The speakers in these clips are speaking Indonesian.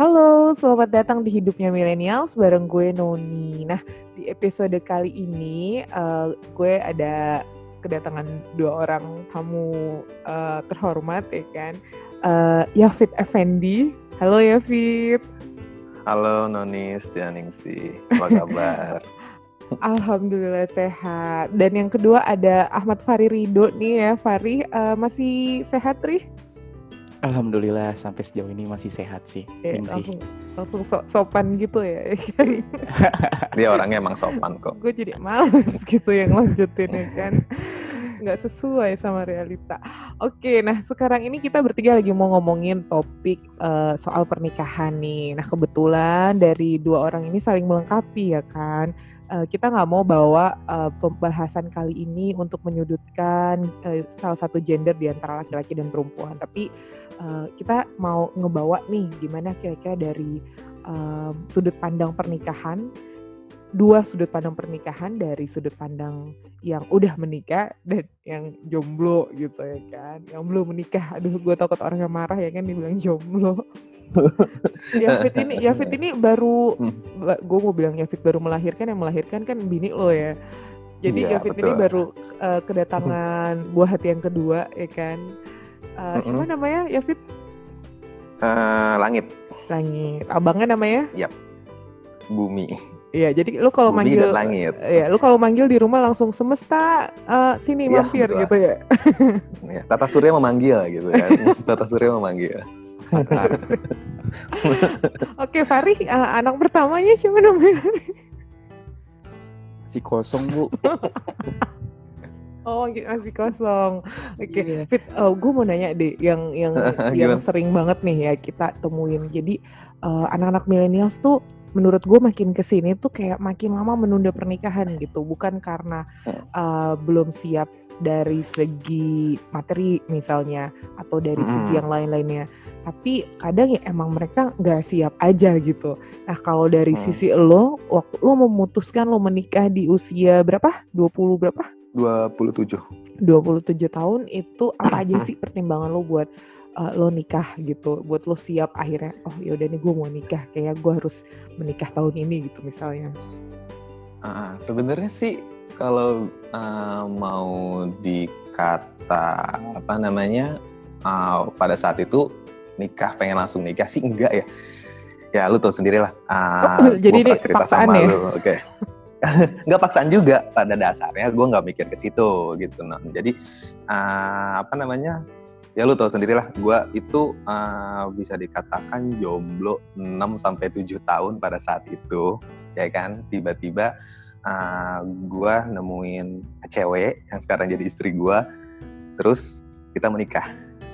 Halo, selamat datang di Hidupnya Millennials bareng gue Noni. Nah, di episode kali ini uh, gue ada kedatangan dua orang tamu uh, terhormat ya kan. Uh, Yafid Effendi. Halo Yafid. Halo Noni Setianingsi, apa kabar? Alhamdulillah sehat. Dan yang kedua ada Ahmad Fari Rido nih ya. Fari uh, masih sehat Ri? Alhamdulillah sampai sejauh ini masih sehat sih. Ya, langsung langsung so sopan gitu ya. Dia orangnya emang sopan kok. Gue jadi males gitu yang lanjutin ya kan. Nggak sesuai sama realita. Oke, nah sekarang ini kita bertiga lagi mau ngomongin topik uh, soal pernikahan nih. Nah kebetulan dari dua orang ini saling melengkapi ya kan uh, kita nggak mau bawa uh, pembahasan kali ini untuk menyudutkan uh, salah satu gender di antara laki-laki dan perempuan, tapi uh, kita mau ngebawa nih gimana kira-kira dari uh, sudut pandang pernikahan dua sudut pandang pernikahan dari sudut pandang yang udah menikah dan yang jomblo gitu ya kan. Yang belum menikah. Aduh gue takut orang yang marah ya kan dibilang jomblo Yafit ini Yafit ini baru hmm. gue mau bilang Yafit baru melahirkan yang melahirkan kan bini lo ya jadi ya, Yafit betul. ini baru uh, kedatangan buah hati yang kedua ya kan uh, mm -hmm. siapa namanya Yafit uh, langit langit abangnya namanya yep. bumi Iya, jadi lu kalau manggil langit. Iya, lu kalau manggil di rumah langsung semesta uh, sini ya, mampir gitu ya. ya. Tata Surya memanggil gitu kan. Tata Surya memanggil. Oke, Fari, uh, anak pertamanya siapa namanya? Si kosong, Bu. Oh, masih kosong. Oke, okay. yeah. Fit, uh, gue mau nanya deh, yang yang yang sering banget nih ya kita temuin. Jadi uh, anak-anak milenials tuh menurut gue makin ke sini tuh kayak makin lama menunda pernikahan gitu bukan karena uh, belum siap dari segi materi misalnya atau dari hmm. segi yang lain-lainnya. Tapi kadang ya emang mereka nggak siap aja gitu. Nah kalau dari hmm. sisi lo waktu lo memutuskan lo menikah di usia berapa? 20 berapa? 27 27 tahun itu apa aja sih pertimbangan lo buat uh, lo nikah gitu? Buat lo siap akhirnya oh yaudah nih gue mau nikah kayak gue harus menikah tahun ini gitu misalnya. Uh, sebenarnya sih kalau uh, mau dikata apa namanya uh, pada saat itu nikah pengen langsung nikah sih enggak ya. Ya lu tau sendiri lah uh, jadi ini paksaan ya? oke. Okay. nggak paksaan juga. Pada dasarnya gue nggak mikir ke situ gitu nah jadi uh, apa namanya ya lu tau sendiri lah gue itu uh, bisa dikatakan jomblo 6 sampai tujuh tahun pada saat itu ya kan? Tiba-tiba uh, ah, gue nemuin cewek yang sekarang jadi istri gue terus kita menikah.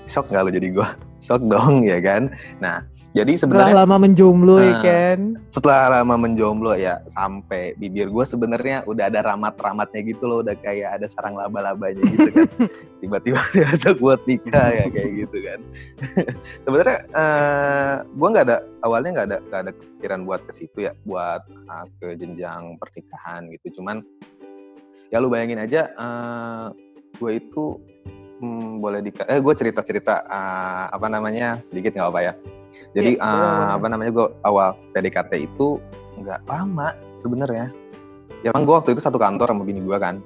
Shock gak lo jadi gue shock dong ya kan? Nah jadi sebenarnya setelah lama menjomblo ya kan setelah lama menjomblo ya sampai bibir gue sebenarnya udah ada ramat-ramatnya gitu loh udah kayak ada sarang laba-labanya gitu kan. Tiba-tiba diajak buat nikah ya kayak gitu kan. Sebenarnya uh, gue nggak ada awalnya nggak ada nggak ada kepikiran buat ke situ ya buat uh, ke jenjang pernikahan gitu. Cuman ya lu bayangin aja uh, gue itu hmm, boleh di eh gue cerita cerita uh, apa namanya sedikit nggak apa ya. Jadi yeah, iya, uh, apa namanya gue awal PDKT itu nggak lama sebenarnya. Ya kan gue waktu itu satu kantor sama bini gue kan.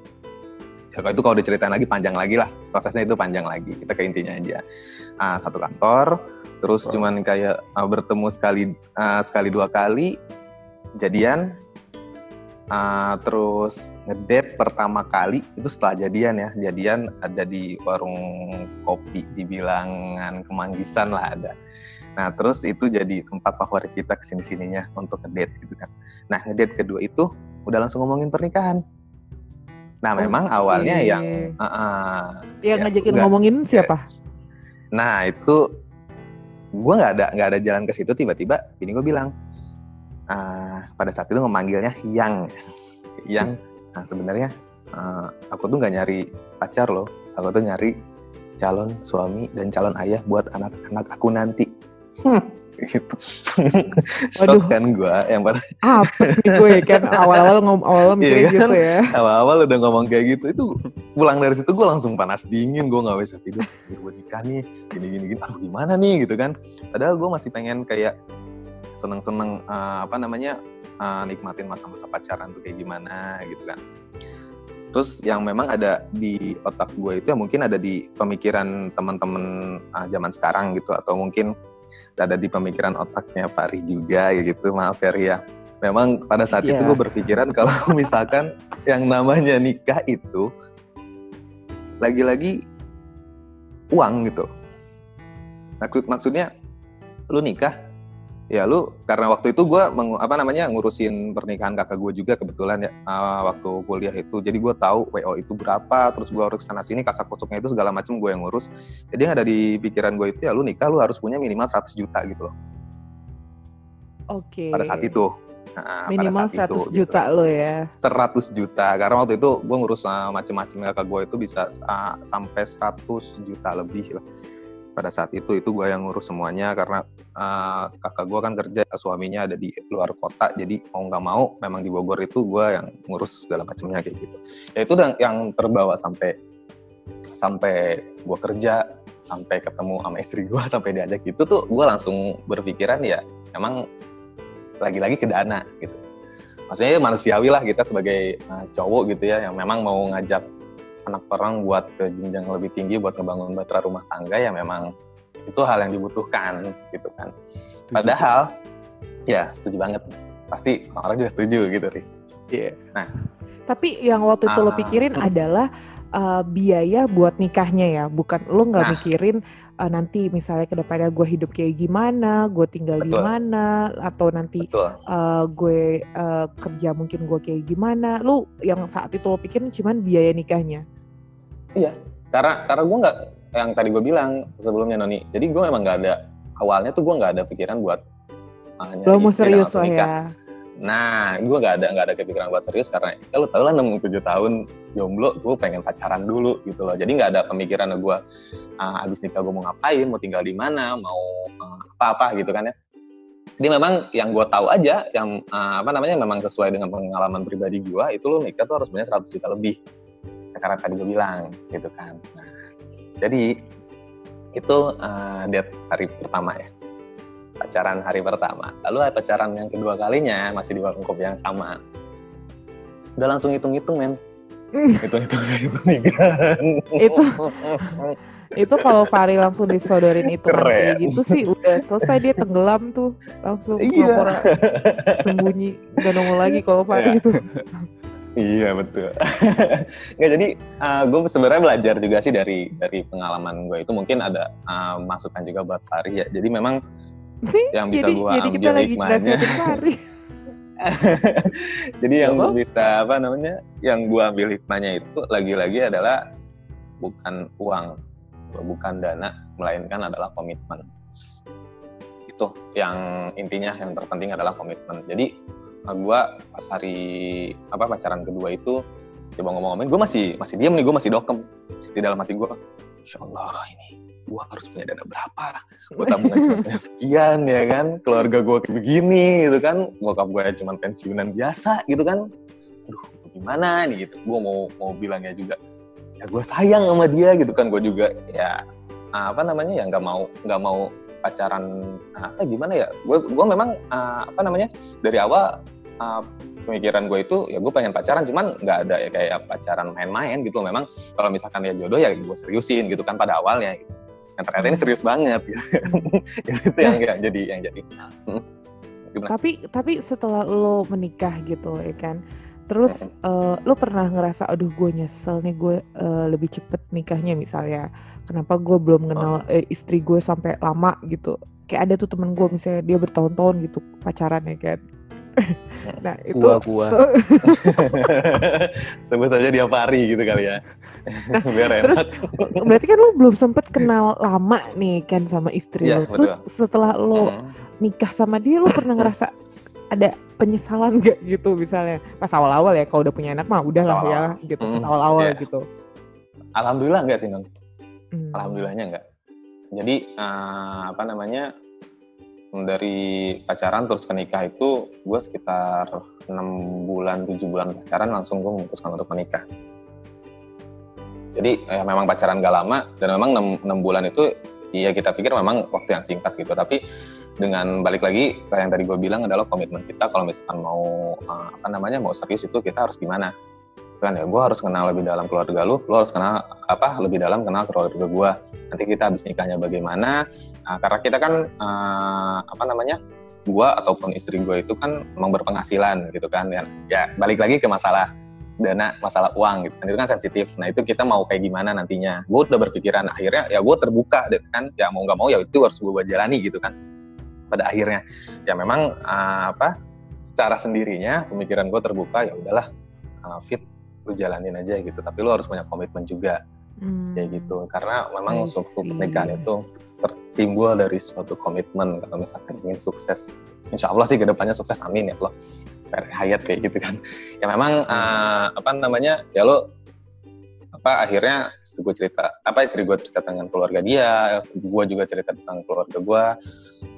Ya itu kalau diceritain lagi panjang lagi lah. Prosesnya itu panjang lagi. Kita ke intinya aja. Uh, satu kantor terus oh. cuman kayak uh, bertemu sekali uh, sekali dua kali jadian uh, terus ngedate pertama kali itu setelah jadian ya. Jadian ada di warung kopi di bilangan kemanggisan lah ada. Nah terus itu jadi tempat favorit kita ke sini sininya untuk ngedate gitu kan. Nah ngedate kedua itu udah langsung ngomongin pernikahan. Nah memang okay. awalnya yang uh, uh, yang ya, ngajakin enggak, ngomongin siapa? Nah itu gue nggak ada nggak ada jalan ke situ tiba-tiba ini gue bilang uh, pada saat itu memanggilnya yang yang nah sebenarnya uh, aku tuh nggak nyari pacar loh. Aku tuh nyari calon suami dan calon ayah buat anak-anak aku nanti. Hmm, gitu. Waduh. kan gue yang pada apa sih gue kan? Awal-awal ngomong awal mikir iya kan? gitu ya. Awal-awal udah ngomong kayak gitu itu pulang dari situ gue langsung panas dingin gue nggak bisa tidur. Gue nikah nih gini gini. Gini aduh gimana nih? Gitu kan. Padahal gue masih pengen kayak seneng-seneng uh, apa namanya uh, nikmatin masa-masa pacaran tuh kayak gimana gitu kan. Terus yang memang ada di otak gue itu ya mungkin ada di pemikiran teman-teman uh, zaman sekarang gitu atau mungkin ada di pemikiran otaknya Fahri juga ya gitu. Maaf ya Ria memang pada saat yeah. itu gue berpikiran kalau misalkan yang namanya nikah itu lagi-lagi uang gitu. Maksud maksudnya lu nikah ya lu karena waktu itu gue apa namanya ngurusin pernikahan kakak gue juga kebetulan ya uh, waktu kuliah itu. Jadi gue tahu wo itu berapa terus gue harus sana sini kasak kusuknya itu segala macam gue yang ngurus. Jadi yang ada di pikiran gue itu ya lu nikah lu harus punya minimal 100 juta gitu loh. Oke. Okay. pada saat itu. Nah, minimal saat 100 itu, juta gitu. lo ya. 100 juta. Karena waktu itu gue ngurus uh, macam-macam kakak gue itu bisa uh, sampai 100 juta lebih lah pada saat itu itu gue yang ngurus semuanya karena uh, kakak gue kan kerja suaminya ada di luar kota jadi mau nggak mau memang di Bogor itu gue yang ngurus segala macamnya kayak gitu. Ya itu yang terbawa sampai sampai gue kerja sampai ketemu sama istri gue sampai diajak gitu tuh gue langsung berpikiran ya emang lagi-lagi ke dana gitu. Maksudnya manusiawi lah kita sebagai uh, cowok gitu ya yang memang mau ngajak anak orang buat ke jenjang lebih tinggi buat ngebangun batra rumah tangga ya memang itu hal yang dibutuhkan gitu kan. Padahal ya setuju banget. Pasti orang juga setuju gitu, Ri. Iya. Yeah. Nah, tapi yang waktu itu uh, lo ah. pikirin hmm. adalah uh, biaya buat nikahnya ya, bukan lo nggak nah, mikirin uh, nanti misalnya ke depannya gue hidup kayak gimana, gue tinggal di mana, atau nanti uh, gue uh, kerja mungkin gue kayak gimana. Lo yang saat itu lo pikirin cuman biaya nikahnya. Iya, karena karena gue nggak yang tadi gue bilang sebelumnya Noni. Jadi gue memang nggak ada awalnya tuh gue nggak ada pikiran buat Lo mau serius lah ya. Nah, gue nggak ada nggak ada kepikiran buat serius karena ya lo tau lah 67 tahun jomblo, gue pengen pacaran dulu gitu loh. Jadi nggak ada pemikiran gue uh, abis nikah gue mau ngapain, mau tinggal di mana, mau uh, apa-apa gitu kan ya. Jadi memang yang gue tahu aja, yang uh, apa namanya memang sesuai dengan pengalaman pribadi gue, itu lo nikah tuh harus punya 100 juta lebih karena tadi gue bilang gitu kan nah, jadi itu uh, date hari pertama ya pacaran hari pertama lalu pacaran yang kedua kalinya masih di warung kopi yang sama udah langsung hitung-hitung men hmm. hitung-hitung hitung itu itu kalau Fari langsung disodorin itu kayak gitu sih udah selesai dia tenggelam tuh langsung iya. sembunyi gak nongol lagi kalau Fari iya. itu Iya betul. Nggak jadi uh, gue sebenarnya belajar juga sih dari dari pengalaman gue itu mungkin ada uh, masukan juga buat Fari ya. Jadi memang yang bisa gue ambil hikmahnya. jadi yang apa? bisa apa namanya, yang gue ambil hikmahnya itu lagi-lagi adalah bukan uang, bukan dana, melainkan adalah komitmen. Itu yang intinya yang terpenting adalah komitmen. Jadi nah, gue pas hari apa pacaran kedua itu coba ngomong-ngomongin gue masih masih diam nih gue masih dokem di dalam hati gue Insya Allah ini gue harus punya dana berapa? Gue tabungan cuma sekian ya kan? Keluarga gue kayak begini gitu kan? Bokap gue cuma pensiunan biasa gitu kan? Aduh gimana nih gitu? Gue mau mau bilangnya juga ya gue sayang sama dia gitu kan? Gue juga ya apa namanya ya nggak mau nggak mau pacaran apa gimana ya? Gue gue memang uh, apa namanya dari awal uh, pemikiran gue itu ya gue pengen pacaran cuman nggak ada ya kayak pacaran main-main gitu memang kalau misalkan ya jodoh ya gue seriusin gitu kan pada awalnya gitu. Yang ternyata ini hmm. serius banget gitu. itu yang, yang jadi yang jadi. Hmm. tapi tapi setelah lo menikah gitu ya kan terus uh, lo pernah ngerasa aduh gue nyesel nih gue uh, lebih cepet nikahnya misalnya. Kenapa gue belum kenal eh, istri gue sampai lama gitu. Kayak ada tuh temen gue misalnya dia bertahun-tahun gitu pacaran ya kan nah itu gua gua sebut saja dia pari gitu kali ya. Nah, biar enak. Terus berarti kan lo belum sempet kenal lama nih kan sama istri ya, lo terus betul. setelah lo nikah sama dia lo pernah ngerasa ada penyesalan gak gitu misalnya? Pas awal-awal ya kalau udah punya anak mah udah lah ya gitu pas awal-awal yeah. gitu. Alhamdulillah enggak sih non hmm. alhamdulillahnya enggak jadi uh, apa namanya dari pacaran terus ke nikah itu gue sekitar enam bulan tujuh bulan pacaran langsung gue memutuskan untuk menikah. Jadi ya memang pacaran gak lama dan memang enam bulan itu iya kita pikir memang waktu yang singkat gitu. Tapi dengan balik lagi yang tadi gue bilang adalah komitmen kita kalau misalkan mau uh, apa namanya mau serius itu kita harus gimana kan ya gue harus kenal lebih dalam keluarga lu lu harus kenal apa lebih dalam kenal keluarga gue nanti kita habis nikahnya bagaimana nah, karena kita kan uh, apa namanya gue ataupun istri gue itu kan memang berpenghasilan gitu kan ya, ya balik lagi ke masalah dana masalah uang gitu kan itu kan sensitif. Nah itu kita mau kayak gimana nantinya? Gue udah berpikiran akhirnya ya gue terbuka deh kan ya mau nggak mau ya itu harus gue jalani gitu kan pada akhirnya. Ya memang uh, apa secara sendirinya pemikiran gue terbuka ya udahlah uh, fit lu jalanin aja gitu tapi lu harus punya komitmen juga. Hmm. kayak gitu. Karena memang suatu pernikahan itu tertimbul dari suatu komitmen. Kalau misalkan ingin sukses insya Allah sih ke depannya sukses amin ya Allah. Hayat kayak gitu kan. Ya memang uh, apa namanya ya lo apa akhirnya gue cerita apa istri gue cerita dengan keluarga dia gue juga cerita tentang keluarga gue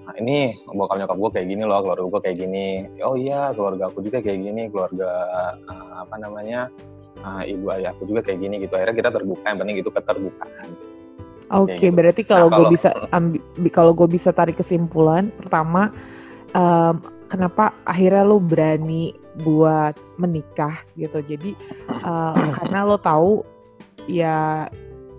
nah, ini bokap nyokap gue kayak gini loh keluarga gue kayak gini. Oh iya keluarga aku juga kayak gini keluarga uh, apa namanya uh, ibu ayah aku juga kayak gini gitu akhirnya kita terbuka yang penting itu keterbukaan Oke, okay, gitu. berarti kalau, nah, gue bisa ambil, kalau gue bisa tarik kesimpulan, pertama, um, kenapa akhirnya lo berani buat menikah gitu? Jadi uh, karena lo tahu ya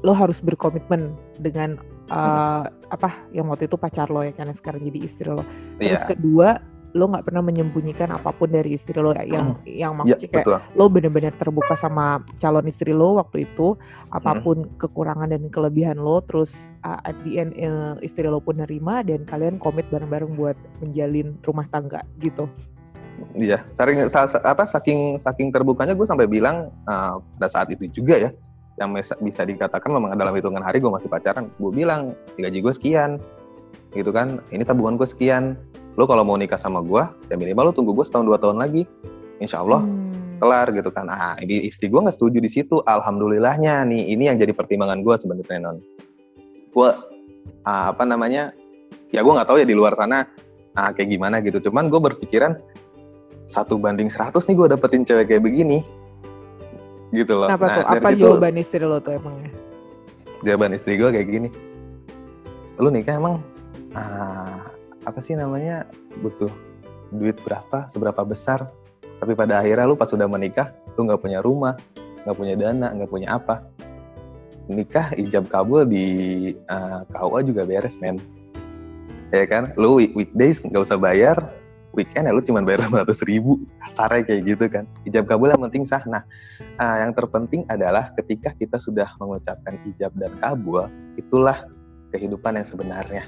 lo harus berkomitmen dengan uh, apa yang waktu itu pacar lo ya karena sekarang jadi istri lo. Terus yeah. kedua lo nggak pernah menyembunyikan apa pun dari istri lo yang hmm. yang iya, maksudnya ya, kayak lo benar-benar terbuka sama calon istri lo waktu itu apa pun hmm. kekurangan dan kelebihan lo terus uh, at the end uh, istri lo pun nerima dan kalian komit bareng-bareng buat menjalin rumah tangga gitu Iya, saking apa saking saking terbukanya gue sampai bilang uh, pada saat itu juga ya yang bisa dikatakan memang dalam hitungan hari gue masih pacaran gue bilang gaji gue sekian gitu kan ini tabungan gue sekian lo kalau mau nikah sama gue ya minimal lo tunggu gue setahun dua tahun lagi insya Allah hmm. kelar gitu kan ah ini istri gue nggak setuju di situ alhamdulillahnya nih ini yang jadi pertimbangan gue sebenarnya non gue ah, apa namanya ya gue nggak tahu ya di luar sana ah, kayak gimana gitu cuman gue berpikiran satu banding seratus nih gue dapetin cewek kayak begini gitu loh. Kenapa nah, tuh? Apa situ, jawaban istri lo tuh emangnya? Jawaban istri gue kayak gini. Lu nikah emang ah, apa sih namanya butuh duit berapa seberapa besar tapi pada akhirnya lu pas sudah menikah lu nggak punya rumah nggak punya dana nggak punya apa. Nikah ijab kabul di uh, eh, KUA juga beres men. Ya kan? Lu weekdays nggak usah bayar weekend ya lu cuma bayar 500 ribu. Kasarnya kayak gitu kan. Ijab kabul yang penting sah. Nah uh, yang terpenting adalah ketika kita sudah mengucapkan ijab dan kabul itulah kehidupan yang sebenarnya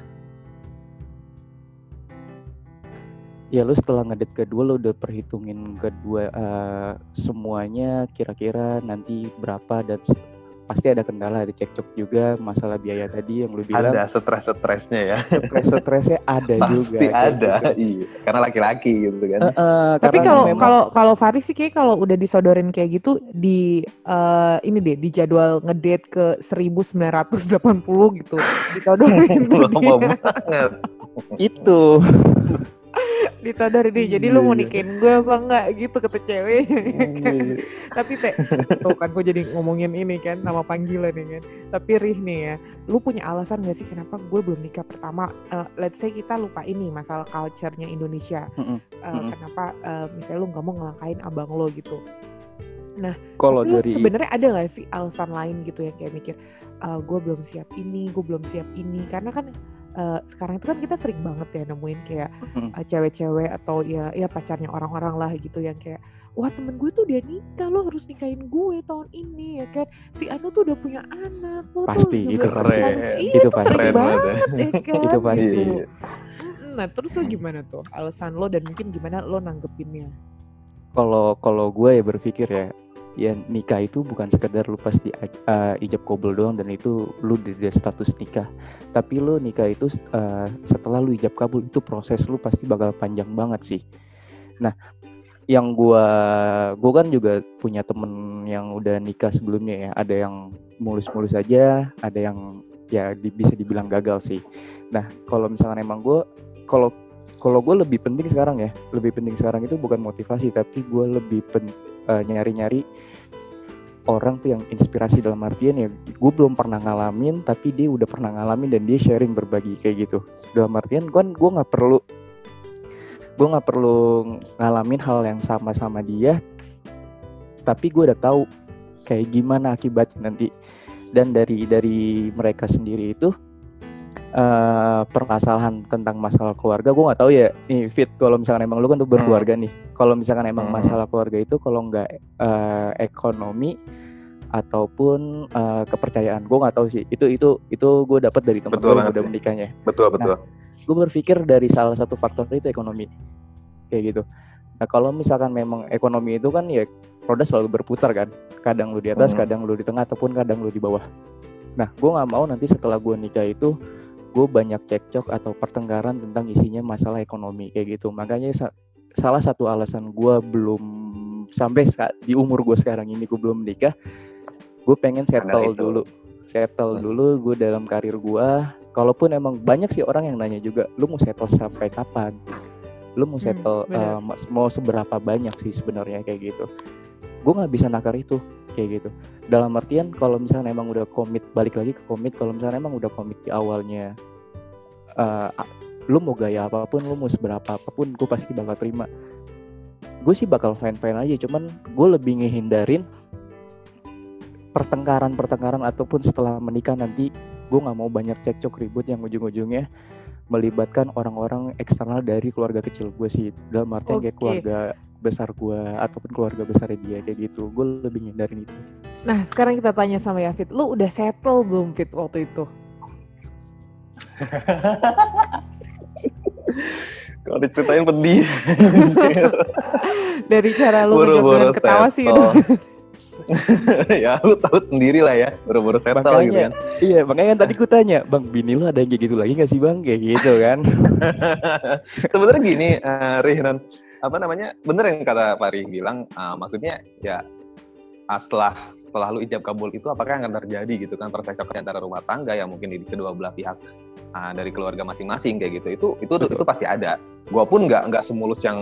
Ya lu setelah ngedit kedua lu udah perhitungin kedua uh, semuanya kira-kira nanti berapa dan pasti ada kendala, ada cekcok juga masalah biaya tadi yang lu bilang. Ada stres-stresnya ya. Stres-stresnya ada pasti juga. Pasti ada, gitu. iya. Karena laki-laki gitu kan. Uh, uh, Tapi kalau memang... kalau kalau Faris sih kayak kalau udah disodorin kayak gitu di uh, ini deh di jadwal ngedate ke 1980 gitu. Disodorin banget. Itu ditodor nih jadi lu mau iya. nikahin gue apa enggak gitu kata cewek. Kan. tapi teh tuh kan gue jadi ngomongin ini kan nama panggilan nih kan. Tapi Rih nih ya lu punya alasan gak sih kenapa gue belum nikah pertama? Uh, let's say kita lupa ini masalah culture-nya Indonesia. Uh, kenapa uh, misalnya lu nggak mau ngelangkain abang lo gitu. Nah, kalau dari sebenarnya ada gak sih alasan lain gitu ya kayak mikir, uh, gue belum siap ini, gue belum siap ini, karena kan uh, sekarang itu kan kita sering banget ya nemuin kayak uh, cewek-cewek atau ya ya pacarnya orang-orang lah gitu yang kayak wah temen gue tuh dia nikah lo harus nikahin gue tahun ini ya kan. Si Anu tuh udah punya anak lo pasti tuh itu keren. iya, itu, itu pasti keren banget ya. kan itu pasti. Gitu. nah terus lo gimana tuh? Alasan lo dan mungkin gimana lo nanggepinnya? Kalau kalau gue ya berpikir ya ya nikah itu bukan sekedar lu pasti uh, ijab kabul doang dan itu lu di status nikah. Tapi lu nikah itu uh, setelah lu ijab kabul itu proses lu pasti bakal panjang banget sih. Nah yang gua gua kan juga punya temen yang udah nikah sebelumnya ya. Ada yang mulus-mulus aja ada yang ya di, bisa dibilang gagal sih. Nah kalau misalnya emang gua kalau kalau gue lebih penting sekarang ya. Lebih penting sekarang itu bukan motivasi tapi gue lebih uh, nyari-nyari orang tuh yang inspirasi dalam artian ya gue belum pernah ngalamin tapi dia udah pernah ngalamin dan dia sharing berbagi kayak gitu. Dalam artian kan gue nggak perlu gue nggak perlu ngalamin hal yang sama sama dia tapi gue udah tahu kayak gimana akibatnya nanti. Dan dari dari mereka sendiri itu uh, permasalahan tentang masalah keluarga. Gue nggak tahu ya nih fit kalau misalkan emang lu kan tuh berkeluarga nih. Kalau misalkan emang Hmm. masalah keluarga itu kalau nggak uh, ekonomi ataupun uh, kepercayaan. Gue nggak tahu sih. Itu itu itu gue dapat dari Betul gue yang udah menikahnya betul betul. gue berpikir dari salah satu faktor itu ekonomi. Kayak gitu. Nah kalau misalkan memang ekonomi itu kan ya roda selalu berputar kan. Kadang lu di atas Hmm. kadang lu di tengah ataupun kadang lu di bawah. Nah gue nggak mau nanti setelah gue nikah itu gue banyak cekcok atau pertengkaran tentang isinya masalah ekonomi kayak gitu. Makanya sa- salah satu alasan gue belum sampai sa- di umur gue sekarang ini gue belum menikah gue pengen settle dulu. Settle Hmm. dulu gue dalam karir gue kalaupun emang banyak sih orang yang nanya juga lu mau settle sampai kapan? Lu mau Hmm, settle benar. uh, mau seberapa banyak sih sebenarnya? Kayak gitu. Gue nggak bisa nakar itu kayak gitu. Dalam artian kalau misalnya emang udah komit balik lagi ke komit kalau misalnya emang udah komit di awalnya uh, lu mau gaya apa pun lu mau seberapa apa pun gue pasti bakal terima. Gue sih bakal fine fine aja cuman gue lebih ngehindarin pertengkaran-pertengkaran ataupun setelah menikah nanti gue nggak mau banyak cekcok ribut yang ujung-ujungnya melibatkan orang-orang eksternal dari keluarga kecil gue sih dalam artian kayak Oke. keluarga besar gue ataupun keluarga besar dia kayak gitu gue lebih ngindarin itu Nah, sekarang kita tanya sama Yafit, lu udah settle belum Fit waktu itu? kalau diceritain pedih Dari cara lu menjawab dengan ketawa sih settle. itu. ya lu tahu sendiri lah ya buru-buru settle Makanya. gitu kan iya makanya kan tadi gue tanya bang bini lu ada yang kayak gitu lagi gak sih bang kayak gitu kan sebenarnya gini eh Rihnan apa namanya bener yang kata Fari bilang eh, maksudnya ya ah, setelah setelah lu ijab kabul itu apakah yang akan terjadi gitu kan percekcokan antara rumah tangga yang mungkin di kedua belah pihak ah, dari keluarga masing-masing kayak gitu itu itu Betul. itu pasti ada gua pun nggak nggak semulus yang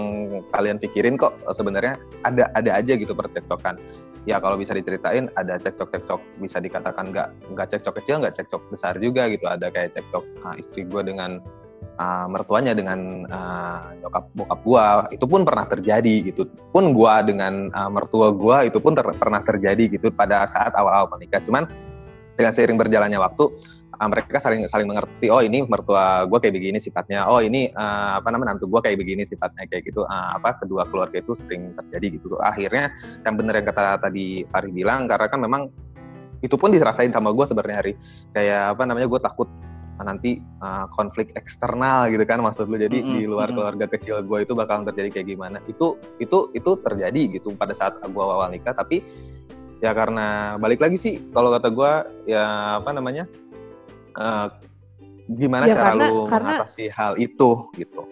kalian pikirin kok sebenarnya ada ada aja gitu percekcokan ya kalau bisa diceritain ada cekcok-cekcok bisa dikatakan nggak nggak cekcok kecil nggak cekcok besar juga gitu. Ada kayak cekcok ah, istri gua dengan uh, mertuanya dengan uh, nyokap bokap gua. Itu pun pernah terjadi gitu. Pun gua dengan uh, mertua gua itu pun ter- pernah terjadi gitu pada saat awal-awal menikah. Cuman dengan seiring berjalannya waktu uh, mereka saling saling mengerti oh ini mertua gua kayak begini sifatnya. Oh ini uh, apa namanya nantu gua kayak begini sifatnya kayak gitu. Uh, apa kedua keluarga itu sering terjadi gitu. Akhirnya yang bener yang kata tadi Fari bilang karena kan memang itu pun dirasain sama gue sebenarnya hari. Kayak apa namanya gue takut nanti uh, konflik eksternal gitu kan maksud lu. Jadi Mm-mm, di luar keluarga kecil gue itu bakal terjadi kayak gimana. Itu itu itu terjadi gitu pada saat gue awal nikah. Tapi ya karena balik lagi sih kalau kata gue ya apa namanya uh, gimana Ya, cara karena- lu karena- mengatasi hal itu gitu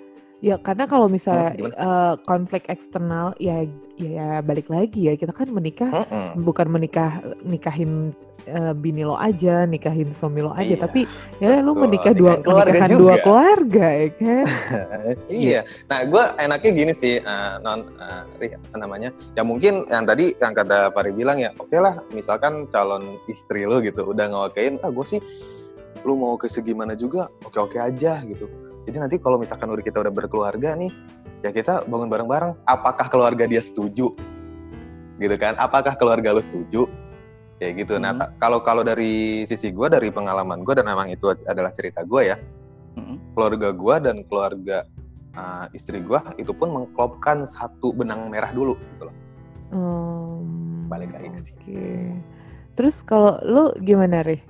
Ya karena kalau misalnya Hmm, eh, konflik eksternal ya ya balik lagi ya kita kan menikah Mm-mm. bukan menikah nikahin eh, bini lo aja, nikahin suami lo aja, Iya, tapi ya lu betul. menikah dua Nikahin keluarga juga. dua keluarga ya kan. iya. Nah, gue enaknya gini sih, eh, non Ri, apa namanya? Ya mungkin yang tadi yang kata Pari bilang ya, oke lah, misalkan calon istri lu gitu, udah ngokein, ah gue sih, lu mau ke segimana juga, oke oke aja gitu. Jadi nanti kalau misalkan udah kita udah berkeluarga nih, ya kita bangun bareng-bareng. Apakah keluarga dia setuju? Gitu kan? Apakah keluarga lu setuju? Kayak gitu. Nah, Hmm. ta- kalau kalau dari sisi gue, dari pengalaman gue dan memang itu adalah cerita gue ya, Mm-mm. keluarga gua dan keluarga uh, istri gua itu pun mengklopkan satu benang merah dulu gitu loh. Hmm, Balik lagi ke situ. Oke. Terus kalau lu gimana, Ri?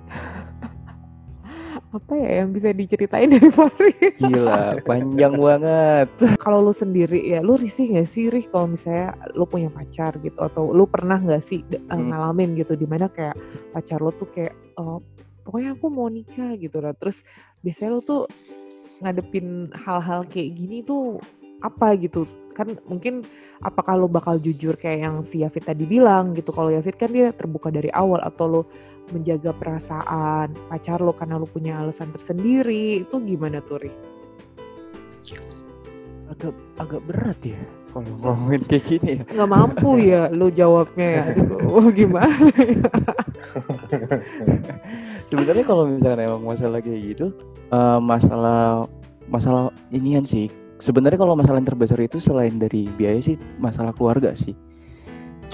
Apa ya yang bisa diceritain dari Fahri? gila panjang banget kalau lu sendiri ya, lu risih nggak sih, Ri, kalau misalnya lu punya pacar gitu atau lu pernah nggak sih Hmm. ngalamin gitu di mana kayak pacar lu tuh kayak eh, pokoknya aku mau nikah gitu lah. Terus biasanya lu tuh ngadepin hal-hal kayak gini tuh apa gitu. Kan mungkin apakah lu bakal jujur kayak yang si Yafit tadi bilang gitu. Kalau Yafit kan dia terbuka dari awal atau lu menjaga perasaan pacar lu karena lu punya alasan tersendiri itu gimana tuh Ri? agak agak berat ya kalau ngomongin kayak gini ya? Nggak mampu ya lu jawabnya ya. Aduh, wah gimana? Ya? sebenarnya kalau misalnya emang masalah kayak gitu eh, masalah masalah inian sih sebenarnya kalau masalah yang terbesar itu selain dari biaya sih masalah keluarga sih.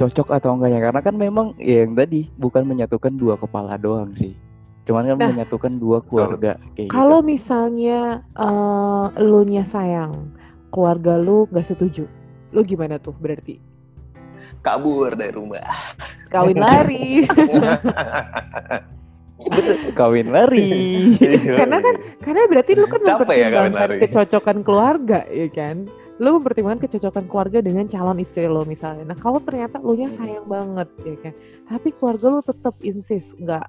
Cocok atau enggaknya? Karena kan memang ya yang tadi bukan menyatukan dua kepala doang sih. Cuman kan Nah. menyatukan dua keluarga kayak kalau gitu. misalnya eh lu nya sayang keluarga lu nggak setuju lu gimana tuh berarti? Kabur dari rumah. Kawin lari kawin lari. Karena kan- karena berarti lu kan Capek ya mempertimbangkan lari. kecocokan keluarga ya kan? Lu mempertimbangkan kecocokan keluarga dengan calon istri lo misalnya. Nah kalau ternyata lu nya sayang banget ya kan? Tapi keluarga lu tetap insist nggak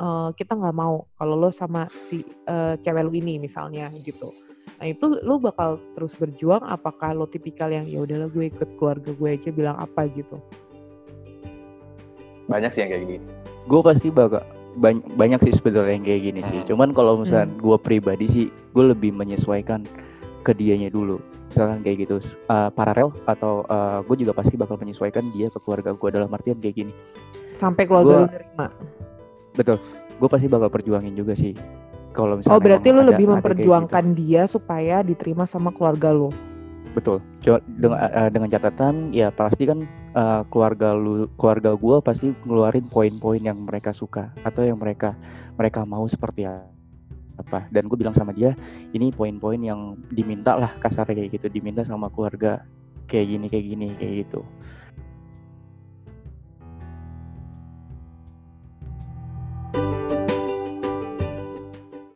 eh, kita nggak mau kalau lo sama si eh, cewek lu ini misalnya gitu. Nah itu lu bakal terus berjuang apakah lo tipikal yang ya udahlah gue ikut keluarga gue aja bilang apa gitu? Banyak sih yang kayak gini. Gue pasti bakal banyak, banyak sih sebetulnya yang kayak gini sih. Hmm. cuman kalau misalnya Hmm. gue pribadi sih gue lebih menyesuaikan ke dianya dulu. Misalkan kayak gitu uh, paralel atau gue juga pasti bakal menyesuaikan dia ke keluarga gue dalam artian kayak gini. Sampai keluarga Gua- lu nerima? Betul. Gue pasti bakal perjuangin juga sih. Kalau misalnya oh berarti lu ada- lebih kayak memperjuangkan dia supaya diterima sama keluarga lu? gitu. Betul. Dengan uh, dengan catatan ya pasti kan uh, keluarga lu keluarga gue pasti ngeluarin poin-poin yang mereka suka atau yang mereka mereka mau seperti apa. Dan gue bilang sama dia ini poin-poin yang diminta lah kasarnya kayak gitu diminta sama keluarga kayak gini kayak gini kayak gitu